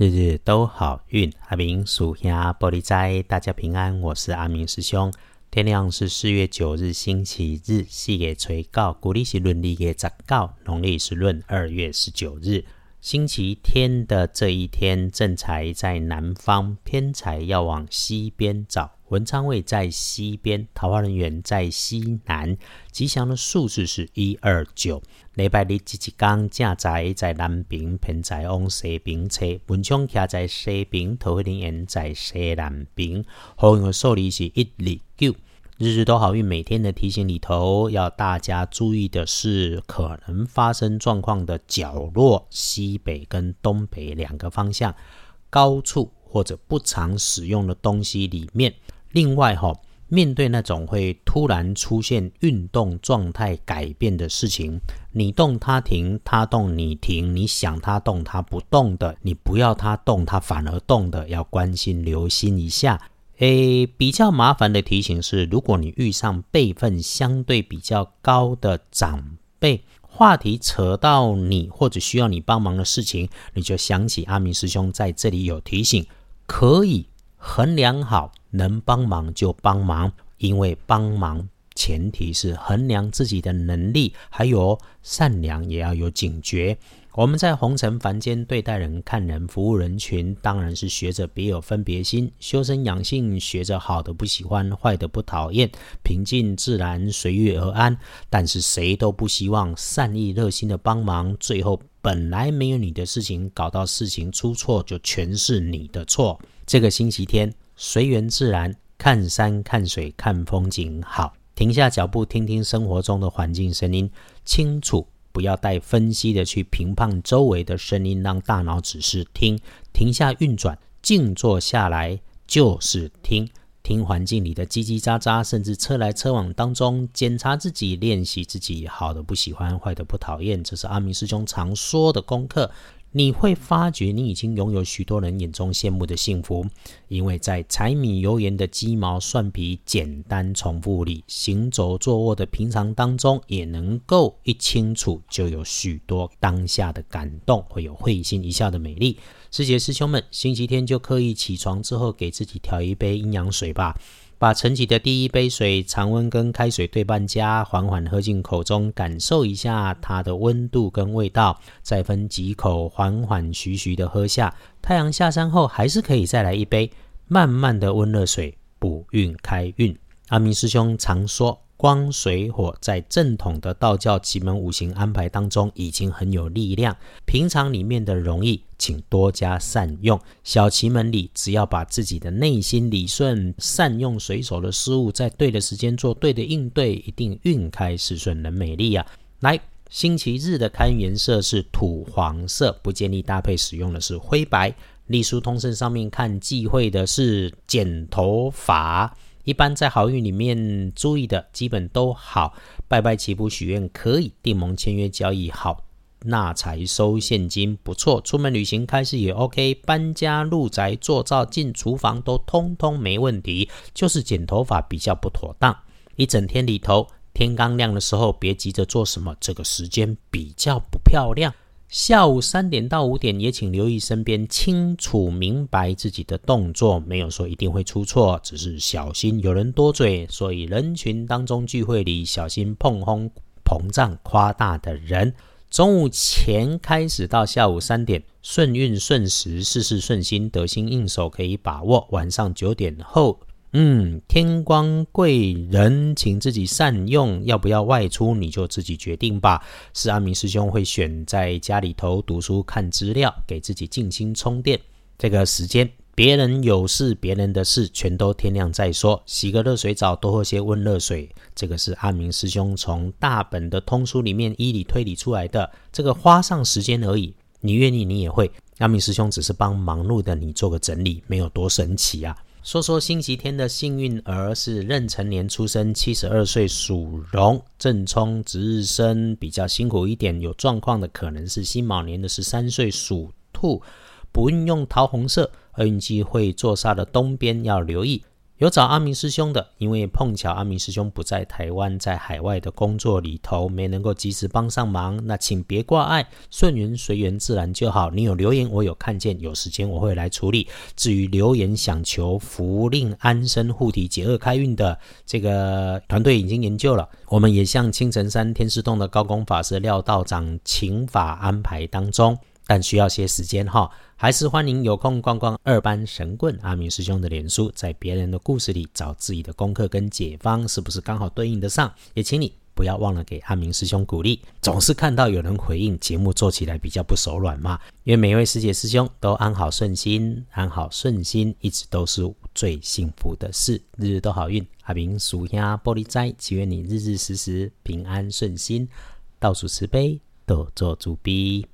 日日都好运，阿明属下玻璃斋，大家平安。我是阿明师兄。天亮是四月九日，星期日，四月垂告，古历是闰历月十告，农历是闰二月十九日，星期天的这一天，正财在南方，偏财要往西边找。文昌位在西边，桃花人员在西南，吉祥的数字是一二九。礼拜日即一天，正宅在南边，偏在往西边车。文昌徛在西边，桃花人员在西南边。好运的数字是一二九。日日都好运，每天的提醒里头要大家注意的是，可能发生状况的角落，西北跟东北两个方向，高处或者不常使用的东西里面。另外哈，面对那种会突然出现运动状态改变的事情，你动他停，他动你停，你想他动他不动的，你不要他动他反而动的，要关心留心一下。诶，比较麻烦的提醒是，如果你遇上辈分相对比较高的长辈，话题扯到你或者需要你帮忙的事情，你就想起阿明师兄在这里有提醒，可以衡量好。能帮忙就帮忙，因为帮忙前提是衡量自己的能力，还有善良也要有警觉。我们在红尘凡间对待人、看人、服务人群，当然是学着别有分别心，修身养性，学着好的不喜欢，坏的不讨厌，平静自然，随遇而安。但是谁都不希望善意热心的帮忙，最后本来没有你的事情，搞到事情出错，就全是你的错。这个星期天。随缘自然，看山看水看风景好，停下脚步听听生活中的环境声音，清楚，不要带分析的去评判周围的声音，让大脑只是听，停下运转，静坐下来就是听，听环境里的叽叽喳喳，甚至车来车往当中，检查自己，练习自己，好的不喜欢，坏的不讨厌，这是阿明师兄常说的功课。你会发觉，你已经拥有许多人眼中羡慕的幸福，因为在柴米油盐的鸡毛蒜皮简单重复里，行走坐卧的平常当中，也能够一清楚就有许多当下的感动，会有会心一笑的美丽。师姐师兄们，星期天就刻意起床之后，给自己调一杯阴阳水吧。把晨起的第一杯水，常温跟开水对半加，缓缓喝进口中，感受一下它的温度跟味道，再分几口，缓缓徐徐的喝下。太阳下山后，还是可以再来一杯，慢慢的温热水补运开运。阿明师兄常说。光水火在正统的道教奇门五行安排当中已经很有力量，平常里面的容易，请多加善用。小奇门里，只要把自己的内心理顺，善用水手的失误，在对的时间做对的应对，一定运开事顺能美丽啊！来，星期日的开运颜色是土黄色，不建议搭配使用的是灰白。隶书通胜上面看忌讳的是剪头发。一般在好运里面注意的基本都好，拜拜祈福许愿可以，订盟签约交易好，纳财收现金不错，出门旅行开始也 OK，搬家入宅做灶进厨房都通通没问题，就是剪头发比较不妥当。一整天里头，天刚亮的时候别急着做什么，这个时间比较不漂亮。下午三点到五点，也请留意身边，清楚明白自己的动作，没有说一定会出错，只是小心有人多嘴，所以人群当中聚会里小心碰轰膨胀夸大的人。中午前开始到下午三点，顺运顺时，事事顺心，得心应手，可以把握。晚上九点后。嗯，天光贵人，请自己善用。要不要外出，你就自己决定吧。是阿明师兄会选在家里头读书、看资料，给自己静心充电。这个时间，别人有事，别人的事，全都天亮再说。洗个热水澡，多喝些温热水。这个是阿明师兄从大本的通书里面依理推理出来的。这个花上时间而已，你愿意，你也会。阿明师兄只是帮忙碌的你做个整理，没有多神奇啊。说说星期天的幸运儿是壬辰年出生，七十二岁属龙，正冲值日生，比较辛苦一点，有状况的可能是辛卯年的十三岁属兔，不运用桃红色，运机会坐煞的东边要留意。有找阿明师兄的，因为碰巧阿明师兄不在台湾，在海外的工作里头，没能够及时帮上忙。那请别挂碍，顺缘随缘自然就好。你有留言，我有看见，有时间我会来处理。至于留言想求福令安身、护体解厄开运的，这个团队已经研究了，我们也向青城山天师洞的高功法师廖道长请法安排当中。但需要些时间哈，还是欢迎有空逛逛二班神棍阿明师兄的脸书，在别人的故事里找自己的功课跟解方，是不是刚好对应得上？也请你不要忘了给阿明师兄鼓励，总是看到有人回应，节目做起来比较不手软嘛。因为每一位师姐师兄都安好顺心，安好顺心，一直都是最幸福的事，日日都好运。阿明属下玻璃斋，祈愿你日日时时平安顺心，倒数慈悲，多做主逼。